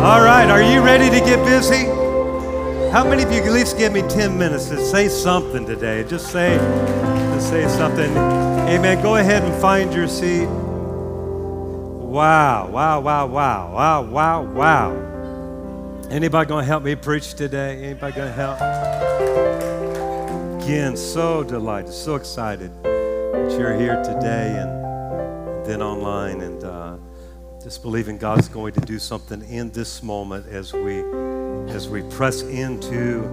All right, are you ready to get busy? How many of you at least give me 10 minutes to say something today? Just say, just say something. Amen. Go ahead and find your seat. Wow, wow, wow, wow, wow, wow, wow. Anybody gonna help me preach today? Anybody gonna help? Again, so delighted, so excited that you're here today and then online and uh, just believing God's going to do something in this moment as we as we press into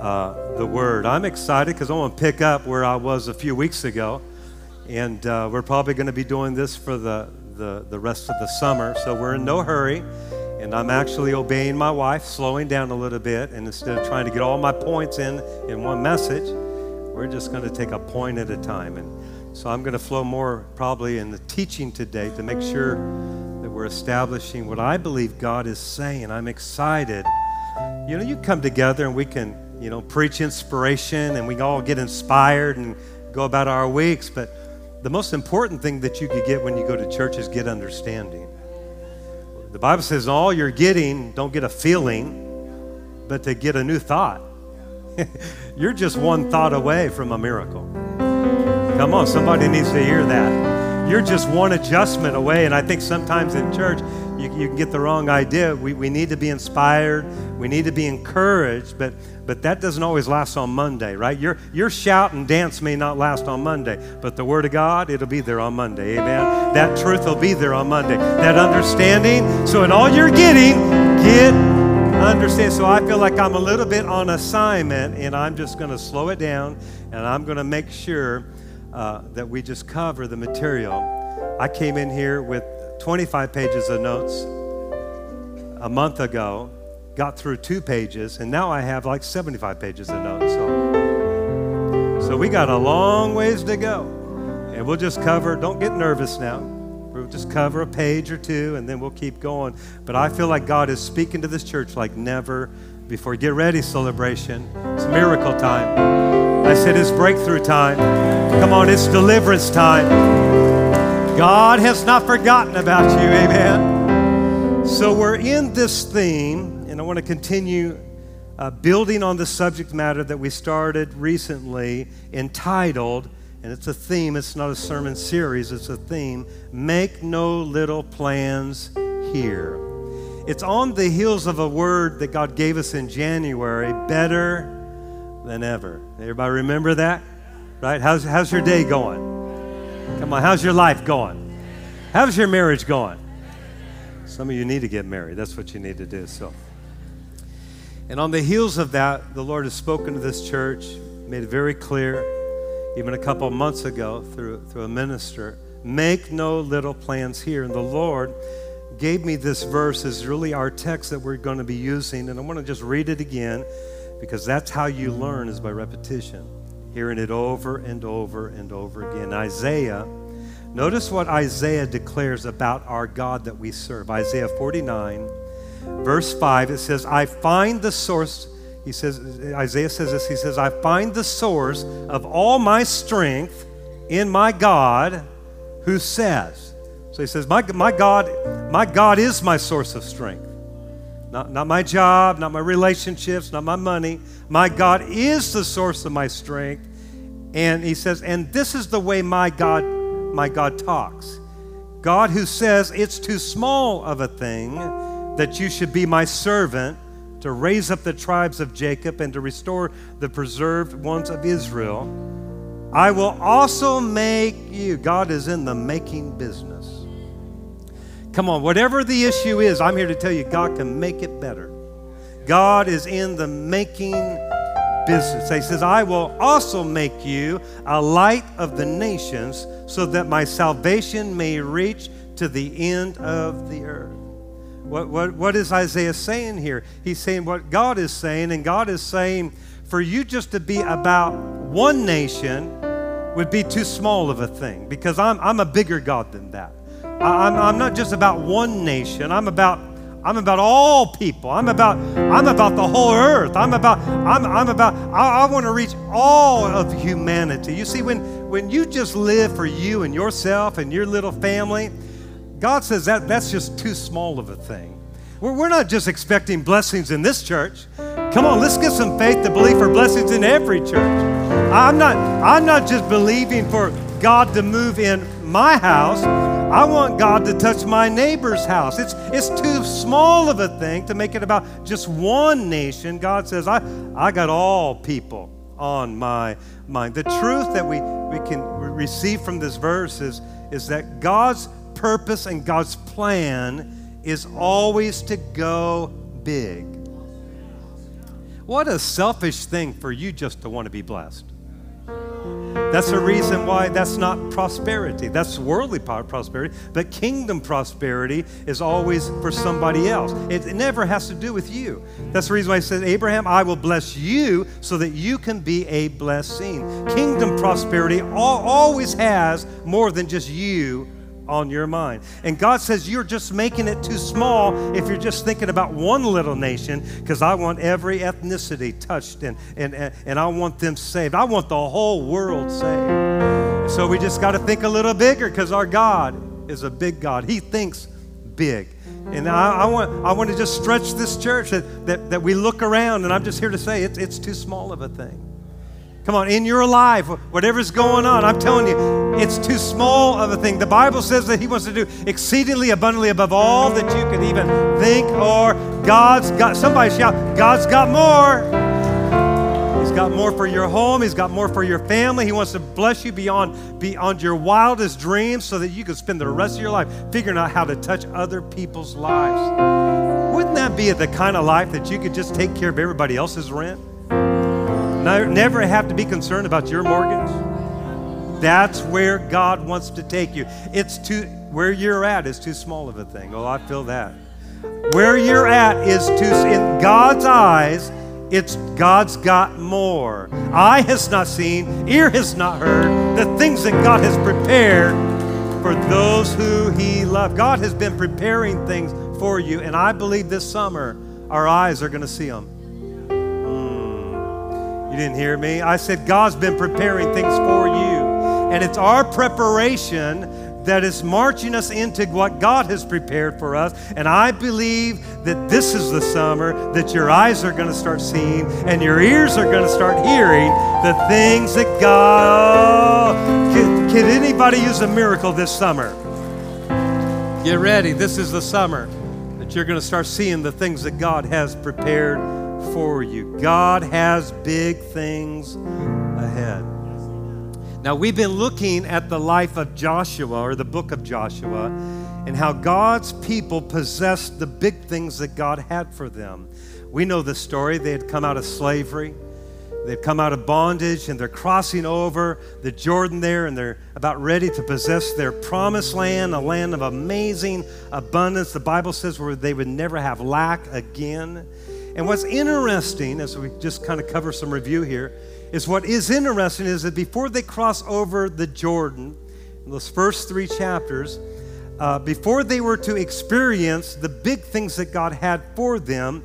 uh, the Word. I'm excited because I want to pick up where I was a few weeks ago, and uh, we're probably going to be doing this for the, the the rest of the summer. So we're in no hurry, and I'm actually obeying my wife, slowing down a little bit, and instead of trying to get all my points in in one message, we're just going to take a point at a time and. So I'm going to flow more probably in the teaching today to make sure we're establishing what I believe God is saying. I'm excited. You know, you come together and we can, you know, preach inspiration and we all get inspired and go about our weeks, but the most important thing that you could get when you go to church is get understanding. The Bible says all you're getting, don't get a feeling, but to get a new thought. you're just one thought away from a miracle. Come on, somebody needs to hear that. You're just one adjustment away. And I think sometimes in church, you, you can get the wrong idea. We, we need to be inspired, we need to be encouraged, but, but that doesn't always last on Monday, right? Your, your shout and dance may not last on Monday, but the Word of God, it'll be there on Monday. Amen. That truth will be there on Monday. That understanding. So, in all you're getting, get understand. So I feel like I'm a little bit on assignment, and I'm just going to slow it down, and I'm going to make sure uh, that we just cover the material. I came in here with 25 pages of notes a month ago, got through two pages, and now I have like 75 pages of notes. So, so we got a long ways to go. And we'll just cover, don't get nervous now. We'll just cover a page or two and then we'll keep going. But I feel like God is speaking to this church like never before. Get ready, celebration. It's miracle time. I said it's breakthrough time. Come on, it's deliverance time. God has not forgotten about you. Amen. So we're in this theme, and I want to continue uh, building on the subject matter that we started recently entitled, and it's a theme, it's not a sermon series, it's a theme Make No Little Plans Here. It's on the heels of a word that God gave us in January better than ever. Everybody remember that? Right? How's, how's your day going? Come on, how's your life going? How's your marriage going? Some of you need to get married. That's what you need to do. So, and on the heels of that, the Lord has spoken to this church, made it very clear, even a couple months ago through, through a minister make no little plans here. And the Lord gave me this verse is really our text that we're going to be using. And I want to just read it again because that's how you learn is by repetition, hearing it over and over and over again. Isaiah, notice what Isaiah declares about our God that we serve. Isaiah 49, verse 5, it says, I find the source. He says, Isaiah says this, he says, I find the source of all my strength in my God who says. So he says, my, my God, my God is my source of strength. Not, not my job, not my relationships, not my money. My God is the source of my strength. And he says, and this is the way my God, my God talks. God who says it's too small of a thing that you should be my servant to raise up the tribes of Jacob and to restore the preserved ones of Israel. I will also make you. God is in the making business. Come on, whatever the issue is, I'm here to tell you God can make it better. God is in the making business. He says, I will also make you a light of the nations so that my salvation may reach to the end of the earth. What, what, what is Isaiah saying here? He's saying what God is saying, and God is saying, for you just to be about one nation would be too small of a thing because I'm, I'm a bigger God than that. I'm, I'm not just about one nation. I'm about I'm about all people. I'm about I'm about the whole earth. I'm about I'm, I'm about I, I want to reach all of humanity. You see, when when you just live for you and yourself and your little family, God says that that's just too small of a thing. We're, we're not just expecting blessings in this church. Come on, let's get some faith to believe for blessings in every church. I'm not, I'm not just believing for God to move in my house. I want God to touch my neighbor's house. It's, it's too small of a thing to make it about just one nation. God says, I, I got all people on my mind. The truth that we, we can receive from this verse is, is that God's purpose and God's plan is always to go big. What a selfish thing for you just to want to be blessed. That's the reason why that's not prosperity. That's worldly prosperity. But kingdom prosperity is always for somebody else. It, never has to do with you. That's the reason why he says, Abraham, I will bless you so that you can be a blessing. Kingdom prosperity always has more than just you on your mind. And God says you're just making it too small if you're just thinking about one little nation, because I want every ethnicity touched and, and, and I want them saved. I want the whole world saved. So we just got to think a little bigger because our God is a big God. He thinks big. And I, I, want, I want to just stretch this church that, that, that we look around, and I'm just here to say it's, it's too small of a thing. Come on, in your life, whatever's going on, I'm telling you, it's too small of a thing. The Bible says that He wants to do exceedingly abundantly above all that you can even think or God's got, somebody shout, God's got more. He's got more for your home. He's got more for your family. He wants to bless you beyond, beyond your wildest dreams so that you can spend the rest of your life figuring out how to touch other people's lives. Wouldn't that be the kind of life that you could just take care of everybody else's rent? Never have to be concerned about your mortgage. That's where God wants to take you. It's too where you're at is too small of a thing. Oh, I feel that. Where you're at is too in God's eyes, it's God's got more. Eye has not seen, ear has not heard the things that God has prepared for those who he loves. God has been preparing things for you, and I believe this summer our eyes are going to see them. You didn't hear me. I said, God's been preparing things for you. And it's our preparation that is marching us into what God has prepared for us. And I believe that this is the summer that your eyes are going to start seeing and your ears are going to start hearing the things that God. Oh, can, can anybody use a miracle this summer? Get ready. This is the summer that you're going to start seeing the things that God has prepared for you. God has big things ahead. Now, we've been looking at the life of Joshua or the book of Joshua and how God's people possessed the big things that God had for them. We know the story. They had come out of slavery, they've come out of bondage, and they're crossing over the Jordan there, and they're about ready to possess their promised land, a land of amazing abundance. The Bible says where they would never have lack again. And what's interesting, as we just kind of cover some review here, is what is interesting is that before they cross over the Jordan, in those first three chapters, uh, before they were to experience the big things that God had for them,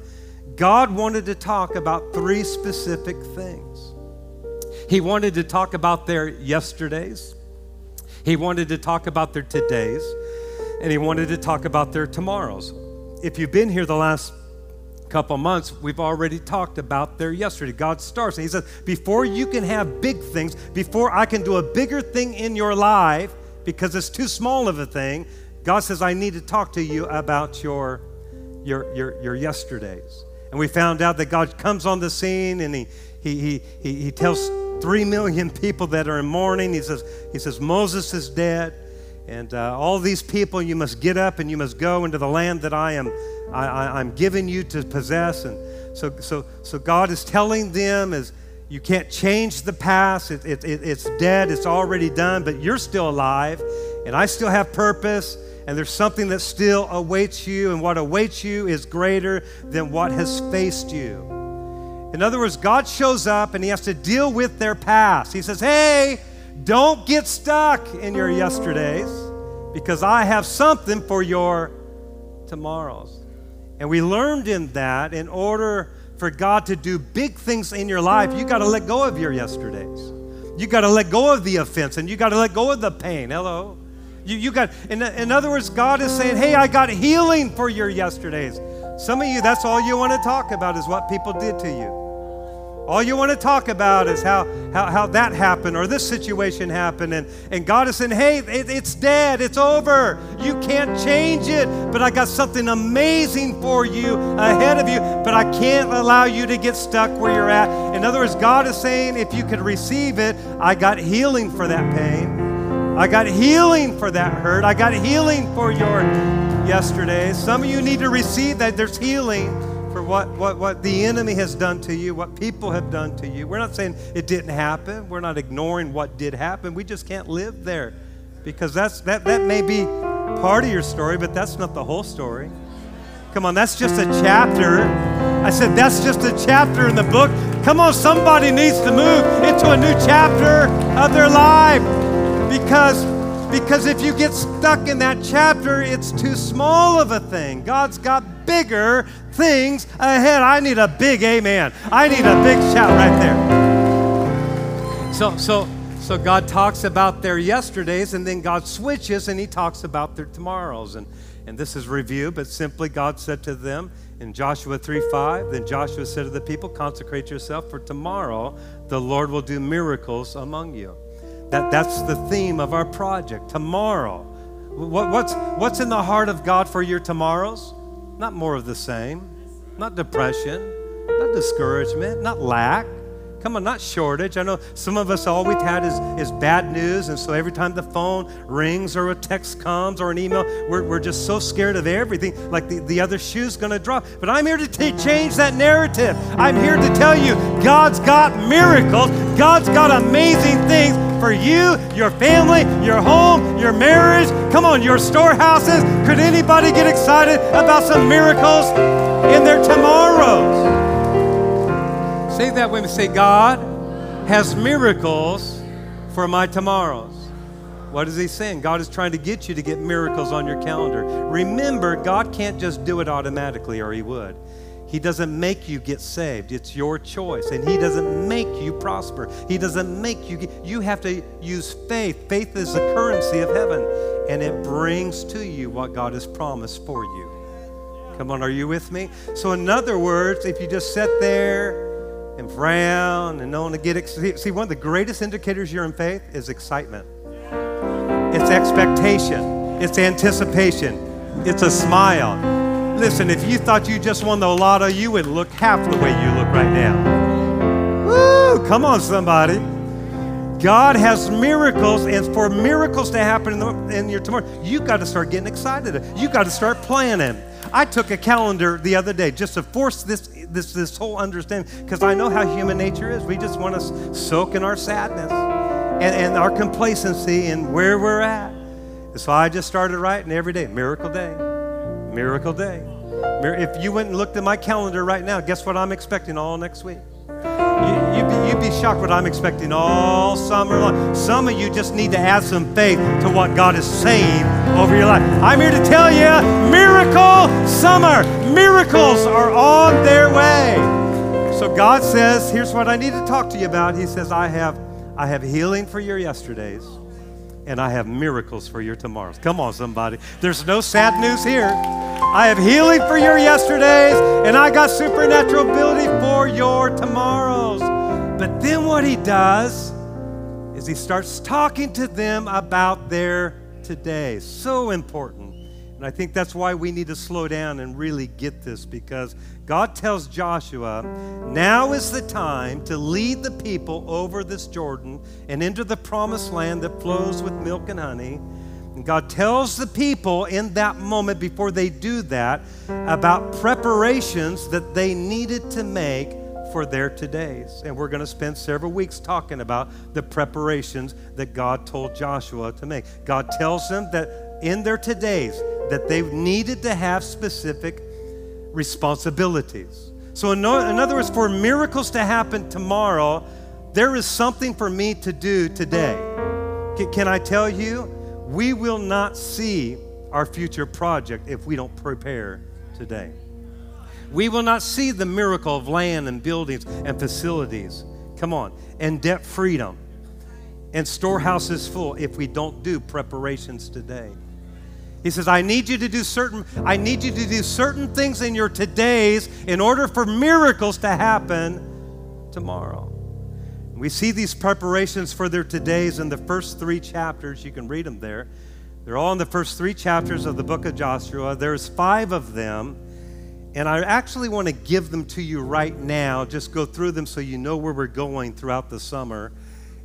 God wanted to talk about three specific things. He wanted to talk about their yesterdays, He wanted to talk about their todays, and He wanted to talk about their tomorrows. If you've been here the last couple months, we've already talked about their yesterday. God starts, and He says, Before you can have big things, before I can do a bigger thing in your life, because it's too small of a thing, God says, I need to talk to you about your, your, your, your yesterdays. And we found out that God comes on the scene and He, he, he, he, tells three million people that are in mourning, He says, he says Moses is dead. And uh, all these people, you must get up and you must go into the land that I am I, am giving you to possess. And so, so, so God is telling them is you can't change the past. It, it, it, it's dead. It's already done. But you're still alive, and I still have purpose. And there's something that still awaits you, and what awaits you is greater than what has faced you. In other words, God shows up and He has to deal with their past. He says, Hey, don't get stuck in your yesterdays because I have something for your tomorrows. And we learned in that in order for God to do big things in your life, you got to let go of your yesterdays. You got to let go of the offense and you got to let go of the pain. Hello? You, you got, in, in other words, God is saying, hey, I got healing for your yesterdays, Some of you, that's all you want to talk about is what people did to you. All you want to talk about is how, how, how that happened or this situation happened. And, and God is saying, hey, it, it's dead, it's over. You can't change it. But I got something amazing for you ahead of you. But I can't allow you to get stuck where you're at. In other words, God is saying, if you could receive it, I got healing for that pain. I got healing for that hurt. I got healing for your yesterday. Some of you need to receive that. There's healing what, what, what the enemy has done to you, what people have done to you. We're not saying it didn't happen. We're not ignoring what did happen. We just can't live there because that's, that, that may be part of your story, but that's not the whole story. Come on, that's just a chapter. I said, that's just a chapter in the book. Come on, somebody needs to move into a new chapter of their life because because if you get stuck in that chapter, it's too small of a thing. God's got bigger things ahead. I need a big amen. I need a big shout right there. So, so, so God talks about their yesterdays, and then God switches and He talks about their tomorrows. And, and this is review, but simply God said to them in Joshua 3 5, then Joshua said to the people, Consecrate yourself, for tomorrow the Lord will do miracles among you. That, that's the theme of our project. Tomorrow. What, what's, what's in the heart of God for your tomorrows? Not more of the same, not depression, not discouragement, not lack. Come on, not shortage. I know some of us all we've had is, is bad news, and so every time the phone rings or a text comes or an email, we're, we're just so scared of everything, like the, the other shoe's gonna drop. But I'm here to t- change that narrative. I'm here to tell you God's got miracles, God's got amazing things for you, your family, your home, your marriage. Come on, your storehouses. Could anybody get excited about some miracles in their tomorrows? Say that with me. Say, God has miracles for my tomorrows. What is he saying? God is trying to get you to get miracles on your calendar. Remember, God can't just do it automatically, or he would. He doesn't make you get saved. It's your choice. And He doesn't make you prosper. He doesn't make you, get, you have to use faith. Faith is the currency of heaven, and it brings to you what God has promised for you. Come on, are you with me? So, in other words, if you just sit there and frown and want to get excited, see, one of the greatest indicators you're in faith is excitement, it's expectation, it's anticipation, it's a smile. Listen, if you thought you just won the lotto, you would look half the way you look right now. Woo! Come on, somebody. God has miracles, and for miracles to happen in, the, in your tomorrow, you got to start getting excited. You got to start planning. I took a calendar the other day just to force this this this whole understanding because I know how human nature is. We just want to soak in our sadness and, and our complacency and where we're at. And so I just started writing every day, miracle day, Miracle day. If you went and looked at my calendar right now, guess what I'm expecting all next week? Be shocked what I'm expecting all summer long. Some of you just need to add some faith to what God is saying over your life. I'm here to tell you miracle summer. Miracles are on their way. So God says, here's what I need to talk to you about. He says, I have, I have healing for your yesterdays and I have miracles for your tomorrows. Come on, somebody. There's no sad news here. I have healing for your yesterdays, and I got supernatural ability for your tomorrows. But then what he does is he starts talking to them about their today. So important. And I think that's why we need to slow down and really get this because God tells Joshua, now is the time to lead the people over this Jordan and into the promised land that flows with milk and honey. And God tells the people in that moment before they do that about preparations that they needed to make for their todays. And we're going to spend several weeks talking about the preparations that God told Joshua to make. God tells them that in their todays, that they needed to have specific responsibilities. So, in, other words, for miracles to happen tomorrow, there is something for me to do today. Can I tell you? We will not see our future project if we don't prepare today. We will not see the miracle of land and buildings and facilities. Come on, and debt freedom and storehouses full if we don't do preparations today. He says, I need you to do certain, I need you to do certain things in your todays in order for miracles to happen tomorrow. We see these preparations for their todays in the first three chapters. You can read them there. They're all in the first three chapters of the book of Joshua. There's five of them. And I actually want to give them to you right now. Just go through them so you know where we're going throughout the summer.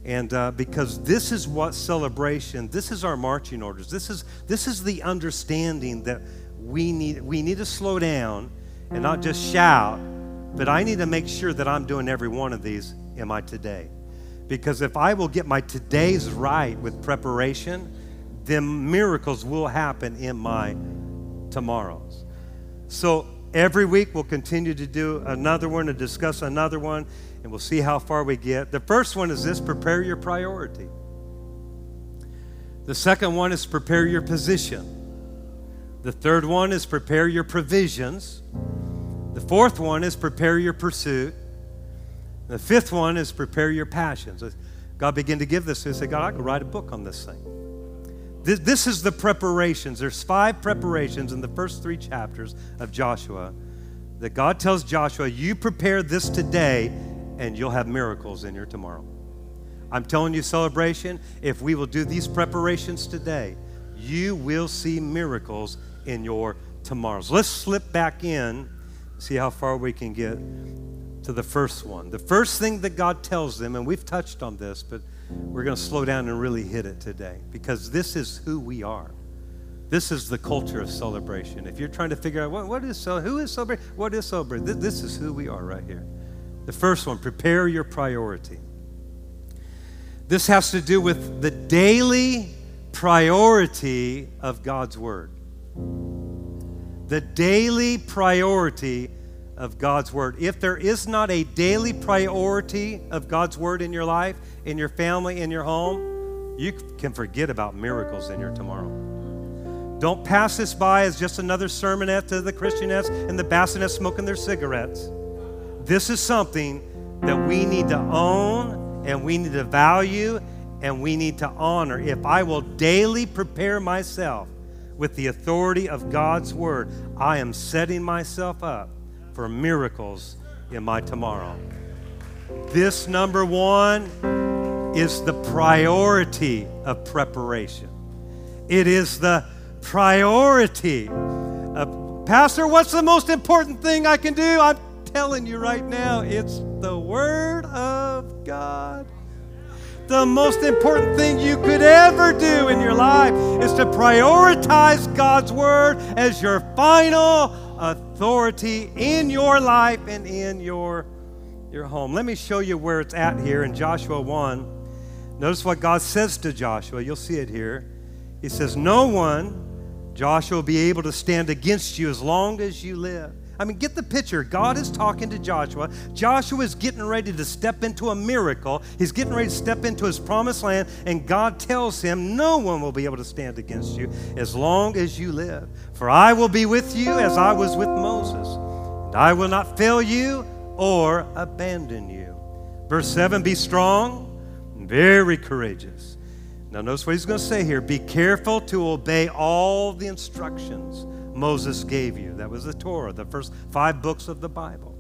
And uh, because this is what celebration, this is our marching orders. This is, this is the understanding that we need, we need to slow down and not just shout, but I need to make sure that I'm doing every one of these in my today. Because if I will get my todays right with preparation, then miracles will happen in my tomorrows. So every week we'll continue to do another one and discuss another one and we'll see how far we get. The first one is this prepare your priority. The second one is prepare your position. The third one is prepare your provisions. The fourth one is prepare your pursuit. The fifth one is prepare your passions. God began to give this to us. Say, God, I could write a book on this thing. This, this is the preparations. There's five preparations in the first three chapters of Joshua that God tells Joshua, you prepare this today and you'll have miracles in your tomorrow. I'm telling you, celebration, if we will do these preparations today, you will see miracles in your tomorrows. Let's slip back in, see how far we can get to the first one. The first thing that God tells them, and we've touched on this, but we're going to slow down and really hit it today because this is who we are. This is the culture of celebration. If you're trying to figure out what, what is who is celebrating, what is celebrating, this, this is who we are right here. The first one, prepare your priority. This has to do with the daily priority of God's Word. The daily priority of God's Word. If there is not a daily priority of God's Word in your life, in your family, in your home, you can forget about miracles in your tomorrow. Don't pass this by as just another sermonette to the Christianettes and the bassinettes smoking their cigarettes. This is something that we need to own and we need to value and we need to honor. If I will daily prepare myself with the authority of God's word, I am setting myself up for miracles in my tomorrow. This number one is the priority of preparation. It is the priority of, Pastor, what's the most important thing I can do? I'm telling you right now, it's the Word of God. The most important thing you could ever do in your life is to prioritize God's Word as your final authority in your life and in your, your home. Let me show you where it's at here in Joshua 1. Notice what God says to Joshua. You'll see it here. He says, No one, Joshua, will be able to stand against you as long as you live. I mean, get the picture. God is talking to Joshua. Joshua is getting ready to step into a miracle. He's getting ready to step into his promised land, and God tells him, No one will be able to stand against you as long as you live. For I will be with you as I was with Moses, and I will not fail you or abandon you. Verse 7 Be strong and very courageous. Now, notice what he's going to say here be careful to obey all the instructions Moses gave you. That was the Torah, the first five books of the Bible.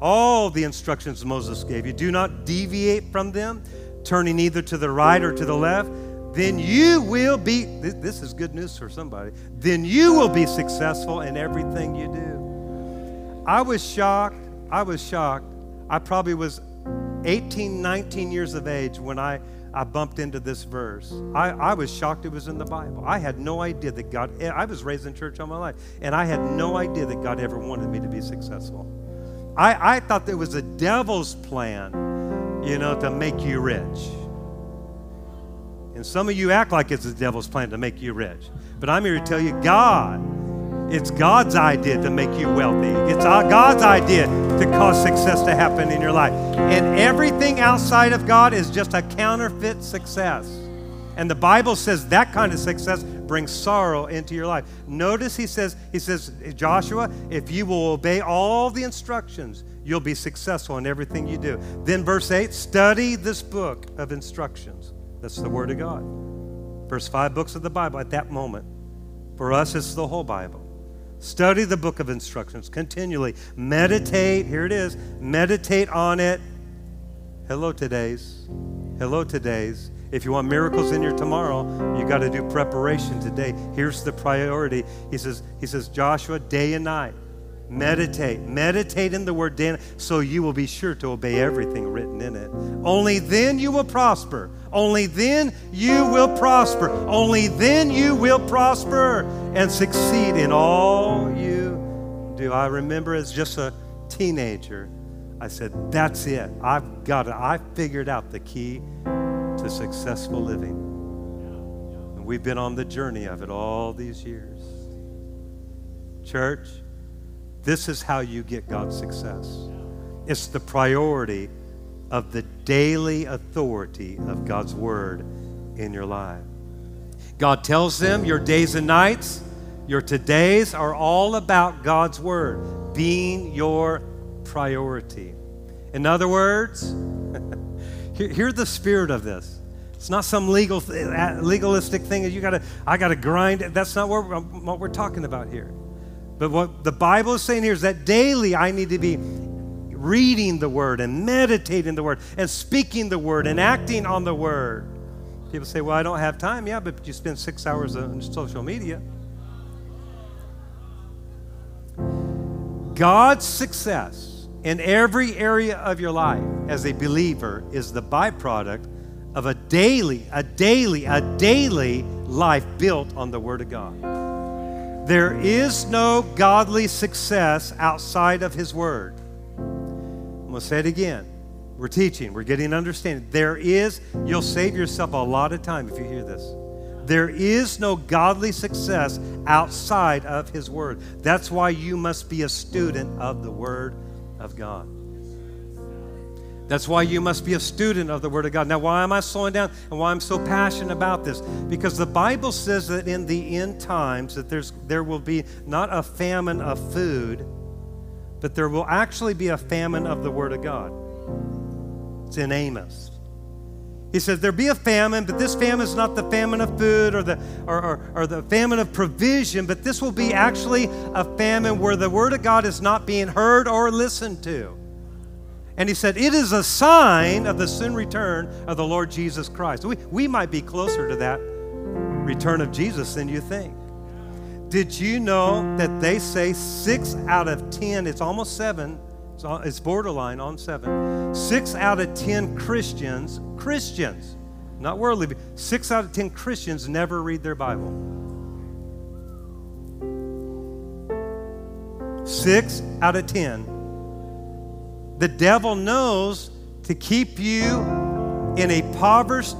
All the instructions Moses gave you. Do not deviate from them, turning either to the right or to the left. Then you will be, this is good news for somebody, then you will be successful in everything you do. I was shocked. I was shocked. I probably was 18, 19 years of age when I I bumped into this verse. I, I was shocked it was in the Bible. I had no idea that God, eh, I was raised in church all my life, and I had no idea that God ever wanted me to be successful. I, I thought there was a devil's plan, you know, to make you rich. And some of you act like it's the devil's plan to make you rich. But I'm here to tell you, God it's God's idea to make you wealthy. It's God's idea to cause success to happen in your life. And everything outside of God is just a counterfeit success. And the Bible says that kind of success brings sorrow into your life. Notice he says, he says, Joshua, if you will obey all the instructions, you'll be successful in everything you do. Then verse 8, study this book of instructions. That's the word of God. First five books of the Bible at that moment For us, it's the whole Bible. Study the book of instructions continually. Meditate, here it is, meditate on it. Hello, today's. Hello, today's. If you want miracles in your tomorrow, you got to do preparation today. Here's the priority. He says, he says, Joshua, day and night. Meditate. Meditate in the word day so you will be sure to obey everything written in it. Only then you will prosper. Only then you will prosper. Only then you will prosper and succeed in all you do. I remember as just a teenager, I said, That's it. I've got it. I figured out the key to successful living. And we've been on the journey of it all these years. Church, this is how you get God's success. It's the priority of the daily authority of God's word in your life. God tells them your days and nights, your todays are all about God's word being your priority. In other words, hear the spirit of this. It's not some legal legalistic thing that you got to I got to grind. That's not what we're, what we're talking about here. But what the Bible is saying here is that daily I need to be reading the Word and meditating the Word and speaking the Word and acting on the Word. People say, well, I don't have time. Yeah, but you spend six hours on social media. God's success in every area of your life as a believer is the byproduct of a daily, a daily, a daily life built on the Word of God. There is no godly success outside of His Word. I'm going to say it again. We're teaching, we're getting understanding. There is, you'll save yourself a lot of time if you hear this. There is no godly success outside of His Word. That's why you must be a student of the Word of God. That's why you must be a student of the Word of God. Now, why am I slowing down and why I'm so passionate about this? Because the Bible says that in the end times that there's there will be not a famine of food, but there will actually be a famine of the Word of God. It's in Amos. He says there'll be a famine, but this famine is not the famine of food or the or, or, or the famine of provision, but this will be actually a famine where the Word of God is not being heard or listened to. And he said, It is a sign of the soon return of the Lord Jesus Christ. We, we might be closer to that return of Jesus than you think. Did you know that they say six out of 10, it's almost seven, it's, borderline on seven, six out of 10 Christians, Christians, not worldly, six out of 10 Christians never read their Bible. Six out of 10 the devil knows to keep you in a impoverished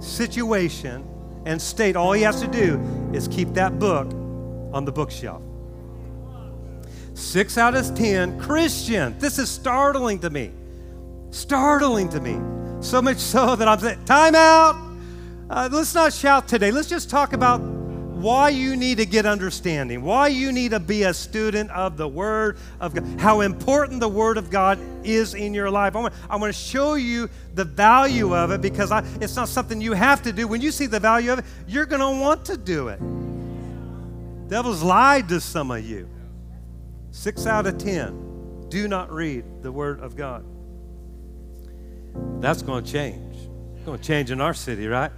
situation and state. All he has to do is keep that book on the bookshelf. Six out of ten Christian. This is startling to me. Startling to me. So much so that I'm saying, time out. Uh, let's not shout today. Let's just talk about why you need to get understanding, why you need to be a student of the Word of God, how important the Word of God is in your life. I want, I want to show you the value of it because I, it's not something you have to do. When you see the value of it, you're going to want to do it. Devil's lied to some of you. Six out of ten do not read the Word of God. That's going to change. It's going to change in our city, right?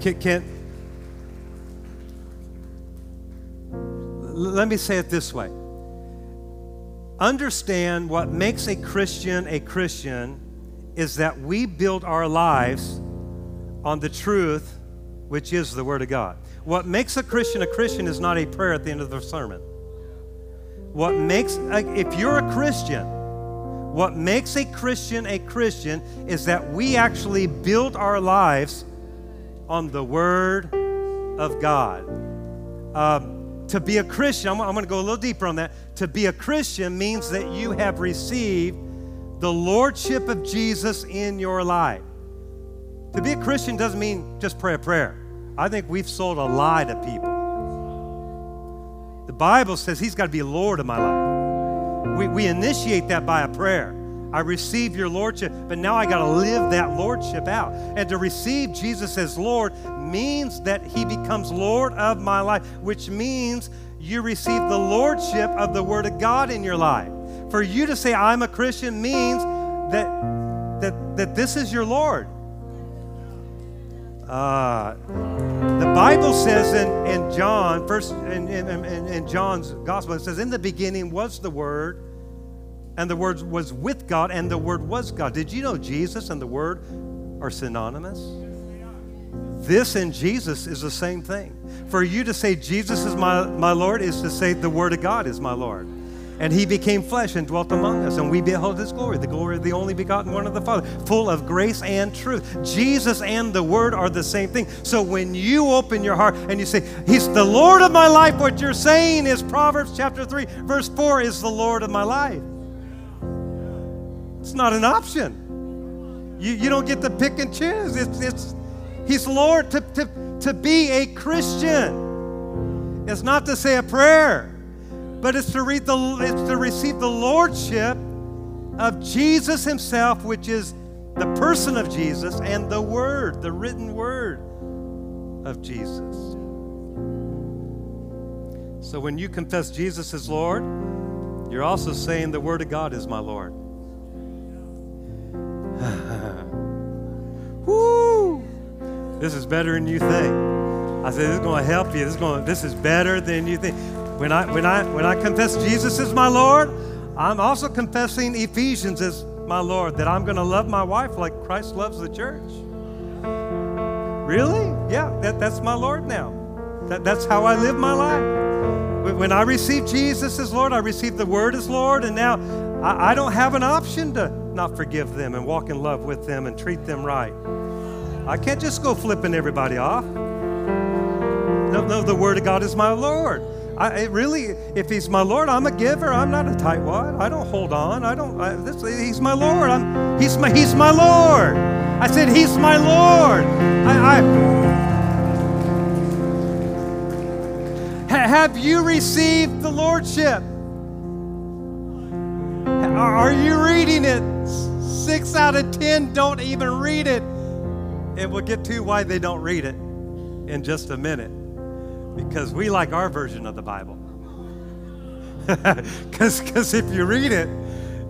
Can, can, let me say it this way understand what makes a Christian a Christian is that we build our lives on the truth, which is the Word of God. What makes a Christian a Christian is not a prayer at the end of the sermon. What makes, if you're a Christian, what makes a Christian a Christian is that we actually build our lives on the Word of God. Um, to be a Christian, I'm, I'm going to go a little deeper on that. To be a Christian means that you have received the Lordship of Jesus in your life. To be a Christian doesn't mean just pray a prayer. I think we've sold a lie to people. The Bible says He's got to be Lord of my life. We, we initiate that by a prayer. I receive your lordship, but now I got to live that lordship out. And to receive Jesus as Lord means that he becomes Lord of my life, which means you receive the lordship of the Word of God in your life. For you to say, I'm a Christian, means that, that, that this is your Lord. Uh, the Bible says in, in John, first in, in, in, in John's gospel, it says, In the beginning was the Word, and the Word was with God, and the Word was God. Did you know Jesus and the Word are synonymous? This and Jesus is the same thing. For you to say Jesus is my, my Lord is to say the Word of God is my Lord. And he became flesh and dwelt among us, and we beheld his glory, the glory of the only begotten one of the Father, full of grace and truth. Jesus and the Word are the same thing. So when you open your heart and you say, He's the Lord of my life, what you're saying is Proverbs chapter 3, verse 4 is the Lord of my life. It's not an option. You, you don't get to pick and choose. It's, it's, he's Lord. To, to, to be a Christian is not to say a prayer but it's to, read the, it's to receive the lordship of Jesus himself, which is the person of Jesus and the word, the written word of Jesus. So when you confess Jesus as Lord, you're also saying the word of God is my Lord. Woo! This is better than you think. I said, this is going to help you. This is, going, this is better than you think. When I, when, I, when I confess Jesus is my Lord, I'm also confessing Ephesians as my Lord, that I'm going to love my wife like Christ loves the church. Really? Yeah, that, that's my Lord now. That, that's how I live my life. When I receive Jesus as Lord, I receive the Word as Lord, and now I, I don't have an option to not forgive them and walk in love with them and treat them right. I can't just go flipping everybody off. No, no, the Word of God is my Lord. I really, if He's my Lord, I'm a giver. I'm not a tightwad. I don't hold on. I don't. I, this, he's my Lord. I'm, he's my. He's my Lord. I said He's my Lord. I, I have you received the lordship? Are you reading it? Six out of ten don't even read it. And we'll get to why they don't read it in just a minute because we like our version of the Bible. Because if you read it,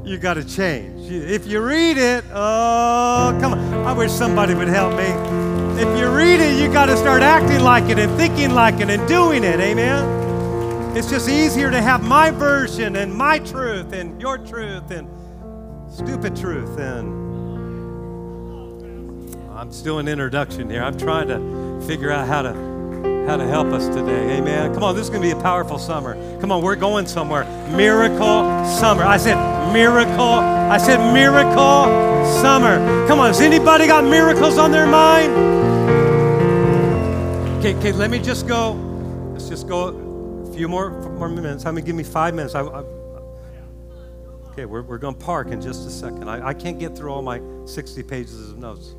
you got to change. If you read it, oh, come on. I wish somebody would help me. If you read it, you got to start acting like it and thinking like it and doing it. Amen? It's just easier to have my version and my truth and your truth and stupid truth. And I'm still an introduction here. I'm trying to figure out how to how to help us today. Amen. Come on, this is going to be a powerful summer. Come on, we're going somewhere. Miracle summer. I said miracle. I said miracle summer. Come on, has anybody got miracles on their mind? Okay, okay, let me just go. Let's just go a few more, more minutes. I mean, give me five minutes. I, I, okay, we're, we're going to park in just a second. I, I can't get through all my 60 pages of notes.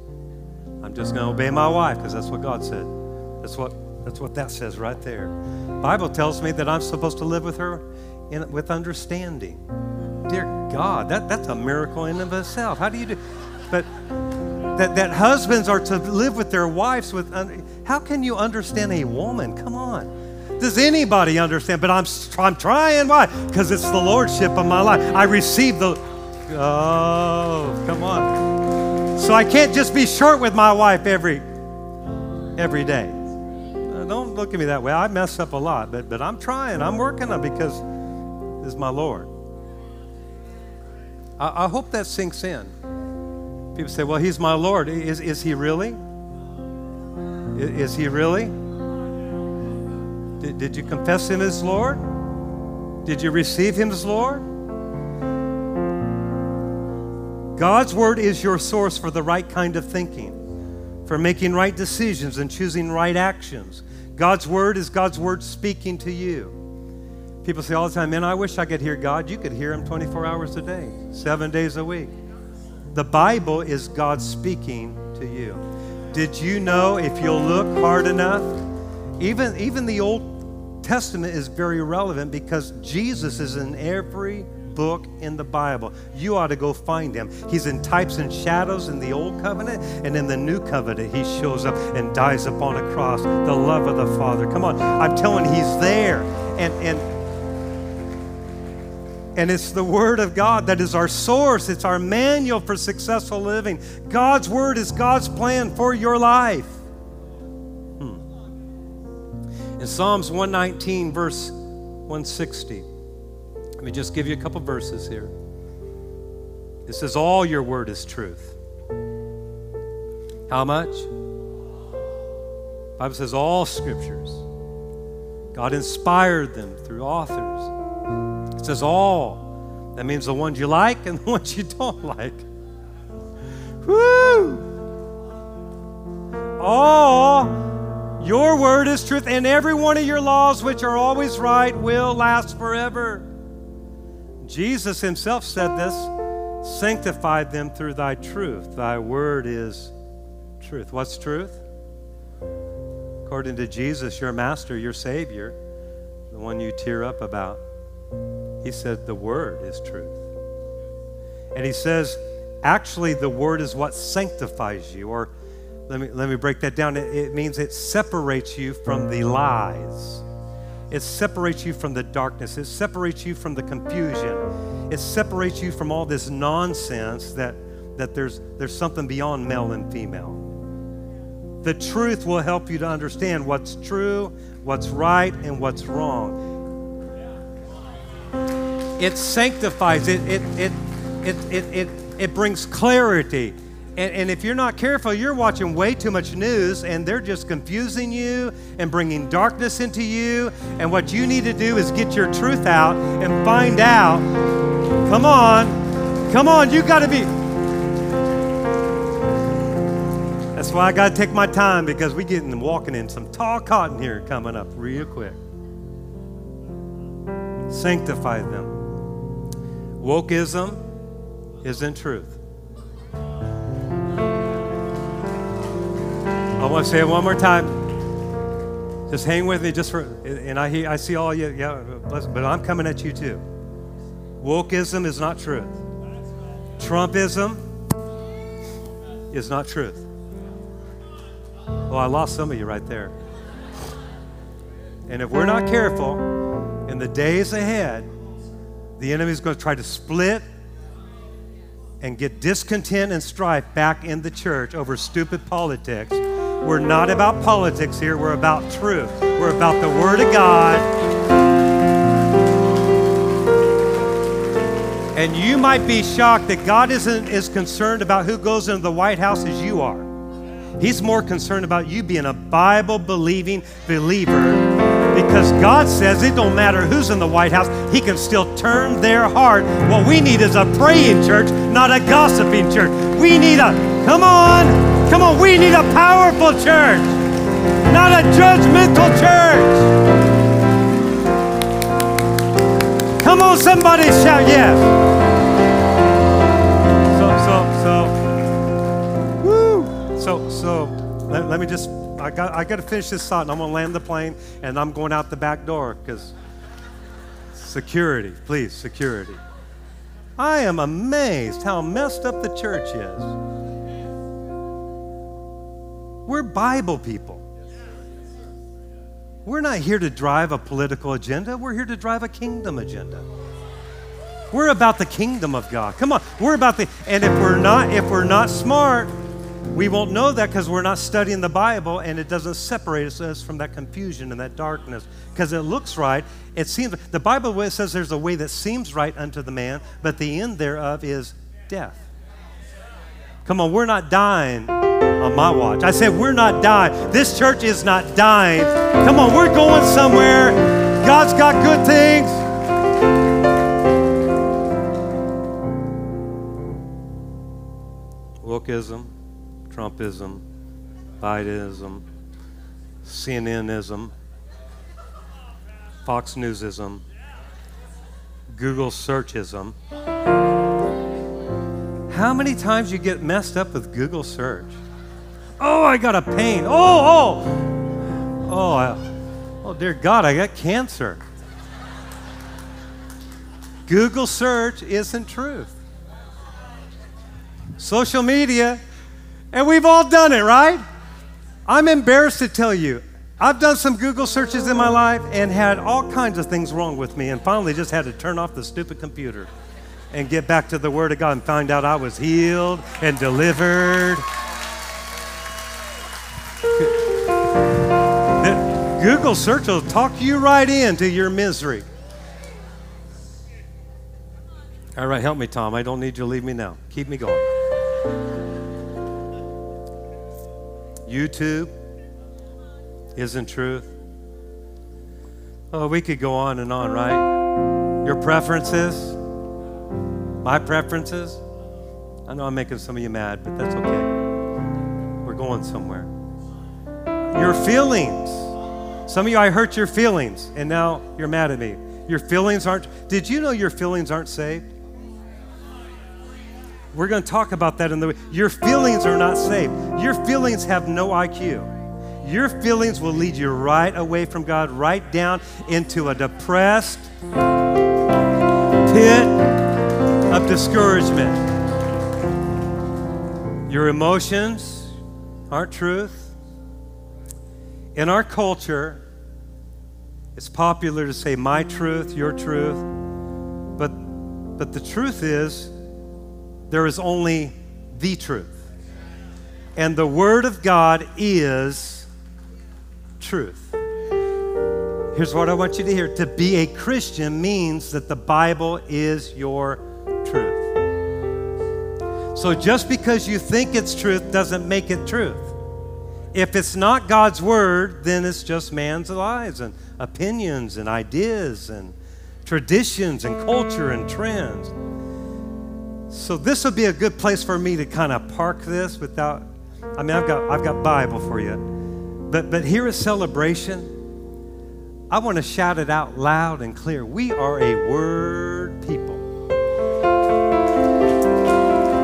I'm just going to obey my wife because that's what God said. That's what that's what that says right there. Bible tells me that I'm supposed to live with her in, with understanding. Dear God, that, that's a miracle in of itself. How do you do? But that, that husbands are to live with their wives with. How can you understand a woman? Come on. Does anybody understand? But I'm, I'm trying. Why? Because it's the lordship of my life. I receive the. Oh, come on. So I can't just be short with my wife every every day uh, don't look at me that way. I mess up a lot, but, but I'm trying. I'm working on because is my Lord. I, I hope that sinks in. People say, well, he's my Lord. Is, is he really? Is, is he really? Did, did you confess him as Lord? Did you receive him as Lord? God's word is your source for the right kind of thinking, for making right decisions and choosing right actions. God's word is God's word speaking to you. People say all the time, man, I wish I could hear God. You could hear him 24 hours a day, seven days a week. The Bible is God speaking to you. Did you know if you'll look hard enough, even, even the Old Testament is very relevant because Jesus is in every book in the Bible. You ought to go find him. He's in types and shadows in the old covenant, and in the new covenant, he shows up and dies upon a cross, the love of the Father. Come on, I'm telling you, he's there. And, and and it's the Word of God that is our source. It's our manual for successful living. God's Word is God's plan for your life. Psalms 119, verse 160, let me just give you a couple verses here. It says, All your word is truth. How much? The Bible says all scriptures. God inspired them through authors. It says all. That means the ones you like and the ones you don't like. Woo! All your word is truth, and every one of your laws, which are always right, will last forever. Jesus himself said this Sanctify them through thy truth. Thy word is truth. What's truth? According to Jesus, your master, your Savior, the one you tear up about. He said, The Word is truth. And he says, actually, the Word is what sanctifies you. Or let me, let me break that down. It, it means it separates you from the lies, it separates you from the darkness, it separates you from the confusion, it separates you from all this nonsense that, that there's, there's something beyond male and female. The truth will help you to understand what's true, what's right, and what's wrong it sanctifies, it, it, it, it, it, it, it brings clarity. And, and, if you're not careful, you're watching way too much news and they're just confusing you and bringing darkness into you. And what you need to do is get your truth out and find out. Come on, come on, you got to be. That's why I got to take my time because we're getting walking in some tall cotton here coming up real quick. Sanctify them. Wokeism isn't truth. I want to say it one more time. Just hang with me, just for, and I, I see all you, yeah, but I'm coming at you too. Wokeism is not truth. Trumpism is not truth. Oh, I lost some of you right there. And if we're not careful, in the days ahead, the enemy is going to try to split and get discontent and strife back in the church over stupid politics. We're not about politics here, we're about truth. We're about the Word of God. And you might be shocked that God isn't as concerned about who goes into the White House as you are. He's more concerned about you being a Bible believing believer because God says it don't matter who's in the White House, He can still turn their heart. What we need is a praying church, not a gossiping church. We need a, come on, come on, we need a powerful church, not a judgmental church. Come on, somebody shout yes. So, so, so, woo. So, so, let, let me just I got, I got to finish this thought and I'm going to land the plane and I'm going out the back door because security, please, security. I am amazed how messed up the church is. We're Bible people. We're not here to drive a political agenda, we're here to drive a kingdom agenda. We're about the kingdom of God. Come on, we're about the and if we're not if we're not smart, we won't know that because we're not studying the Bible and it doesn't separate us from that confusion and that darkness because it looks right. It seems, the Bible says there's a way that seems right unto the man, but the end thereof is death. Come on, we're not dying on my watch. I said, we're not dying. This church is not dying. Come on, we're going somewhere. God's got good things. Wokeism Trumpism, Bidenism, CNNism, Fox Newsism, Google searchism. How many times you get messed up with Google search? Oh, I got a pain. Oh, oh, oh, I, oh, dear God, I got cancer. Google search isn't truth. Social media, and we've all done it, right? I'm embarrassed to tell you, I've done some Google searches in my life and had all kinds of things wrong with me, and finally just had to turn off the stupid computer and get back to the Word of God and find out I was healed and delivered. Google search will talk you right into your misery. All right, help me, Tom. I don't need you to leave me now. Keep me going. YouTube isn't truth. Oh, we could go on and on, right? Your preferences, my preferences. I know I'm making some of you mad, but that's okay. We're going somewhere. Your feelings. Some of you, I hurt your feelings, and now you're mad at me. Your feelings aren't, did you know your feelings aren't saved? We're going to talk about that in the Your feelings are not saved. Your feelings have no IQ. Your feelings will lead you right away from God, right down into a depressed pit of discouragement. Your emotions aren't truth. In our culture, it's popular to say my truth, your truth, but, but the truth is there is only the truth. And the Word of God is truth. Here's what I want you to hear to be a Christian means that the Bible is your truth. So just because you think it's truth doesn't make it truth. If it's not God's word, then it's just man's lies and opinions and ideas and traditions and culture and trends. So this would be a good place for me to kind of park this without I mean I've got I've got Bible for you. But but here is celebration. I want to shout it out loud and clear. We are a word people.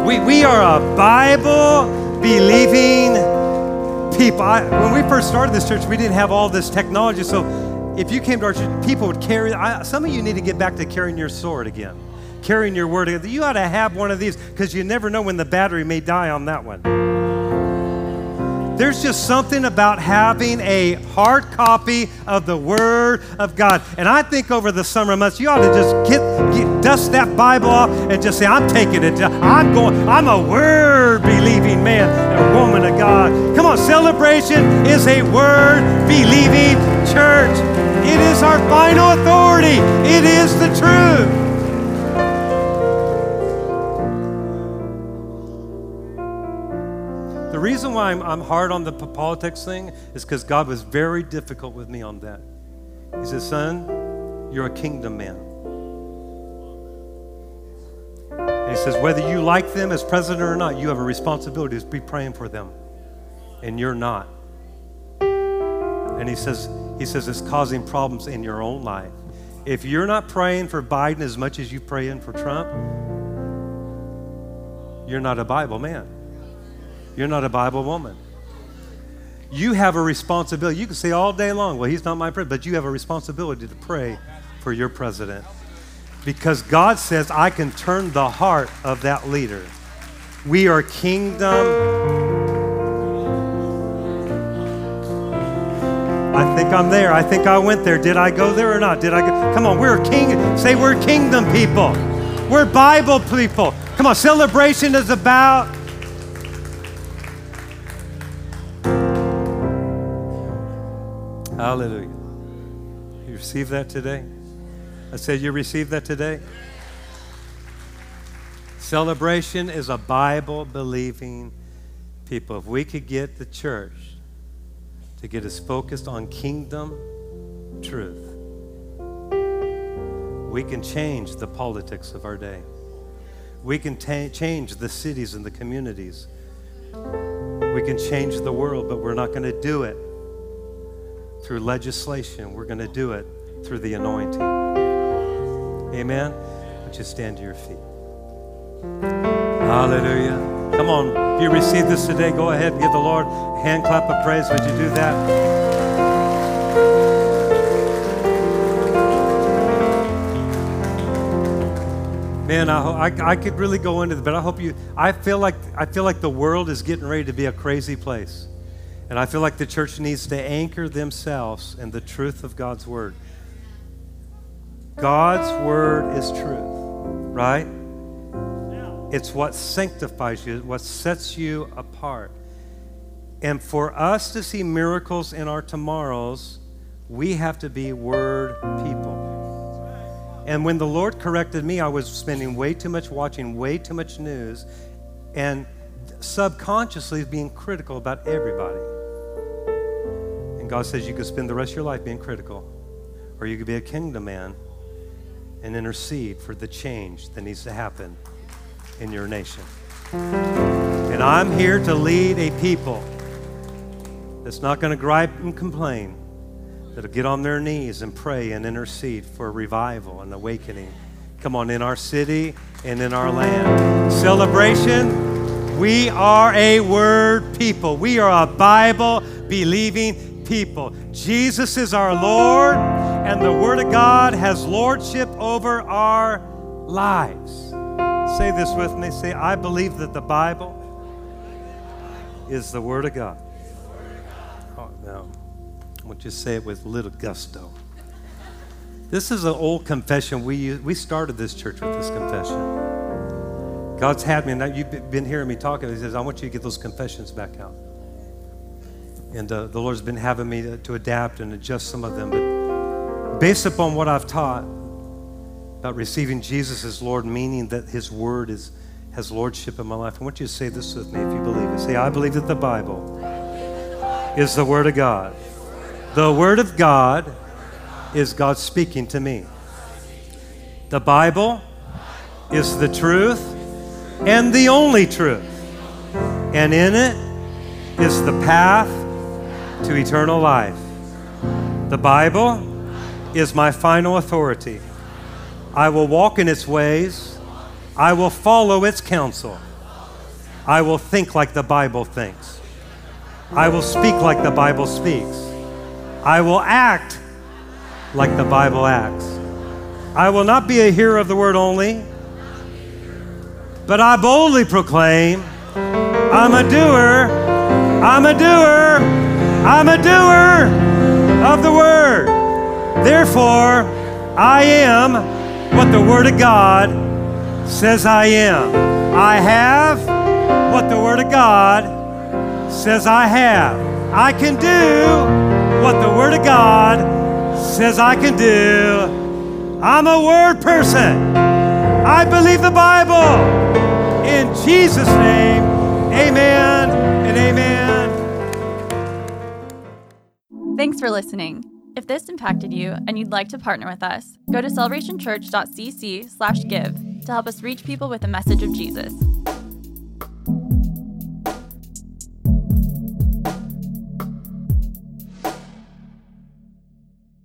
We, we are a Bible believing people. I, when we first started this church, we didn't have all this technology. So if you came to our church, people would carry. I, some of you need to get back to carrying your sword again, carrying your word. You ought to have one of these because you never know when the battery may die on that one. There's just something about having a hard copy of the Word of God. And I think over the summer months, you ought to just get, get dust that Bible off and just say, I'm taking it. I'm going, I'm a Word believing man and woman of God. Come on, celebration is a Word believing church. It is our final authority, it is the truth. Reason why I'm, I'm hard on the politics thing is because God was very difficult with me on that. He says, Son, you're a kingdom man. And he says, whether you like them as president or not, you have a responsibility to be praying for them. And you're not. And he says, he says it's causing problems in your own life. If you're not praying for Biden as much as you pray in for Trump, you're not a Bible man. You're not a Bible woman. You have a responsibility. You can say all day long, well, he's not my president, but you have a responsibility to pray for your president. Because God says, I can turn the heart of that leader. We are kingdom. I think I'm there. I think I went there. Did I go there or not? Did I go? Come on, we're king. Say we're kingdom people. We're Bible people. Come on, celebration is about Hallelujah. You receive that today? I said, You receive that today? Celebration is a Bible believing people. If we could get the church to get us focused on kingdom truth, we can change the politics of our day. We can ta- change the cities and the communities. We can change the world, but we're not going to do it through legislation. We're going to do it through the anointing. Amen? Would you stand to your feet? Hallelujah. Come on, if you receive this today, go ahead and give the Lord a hand clap of praise. Would you do that? Man, I, I, I could really go into it, but I hope you. I feel like I feel like the world is getting ready to be a crazy place, and I feel like the church needs to anchor themselves in the truth of God's word. God's word is truth, right? It's what sanctifies you, what sets you apart. And for us to see miracles in our tomorrows, we have to be word people. And when the Lord corrected me, I was spending way too much watching way too much news and subconsciously being critical about everybody. And God says you could spend the rest of your life being critical, or you could be a kingdom man and intercede for the change that needs to happen in your nation. And I'm here to lead a people that's not going to gripe and complain that'll get on their knees and pray and intercede for revival and awakening. Come on, in our city and in our land. Celebration, we are a word people. We are a Bible believing people. Jesus is our Lord, and the Word of God has lordship over our lives. Say this with me. Say, I believe that the Bible is the Word of God. Oh, no. I want you to say it with little gusto. This is an old confession. We, we started this church with this confession. God's had me, and you've been hearing me talking. He says, I want you to get those confessions back out. And uh, the Lord's been having me to, to adapt and adjust some of them. But based upon what I've taught about receiving Jesus as Lord, meaning that His Word is, has lordship in my life, I want you to say this with me if you believe it. Say, I believe that the Bible is the Word of God. The Word of God is God speaking to me. The Bible is the truth and the only truth. And in it is the path to eternal life. The Bible is my final authority. I will walk in its ways. I will follow its counsel. I will think like the Bible thinks. I will speak like the Bible speaks. I will act like the Bible acts. I will not be a hearer of the word only, but I boldly proclaim I'm a doer, I'm a doer, I'm a doer of the word. Therefore, I am what the word of God says I am. I have what the word of God says I have. I can do what the Word of God says I can do. I'm a Word person. I believe the Bible. In Jesus' name, amen and amen. Thanks for listening. If this impacted you and you'd like to partner with us, go to celebrationchurch.cc/give to help us reach people with the message of Jesus.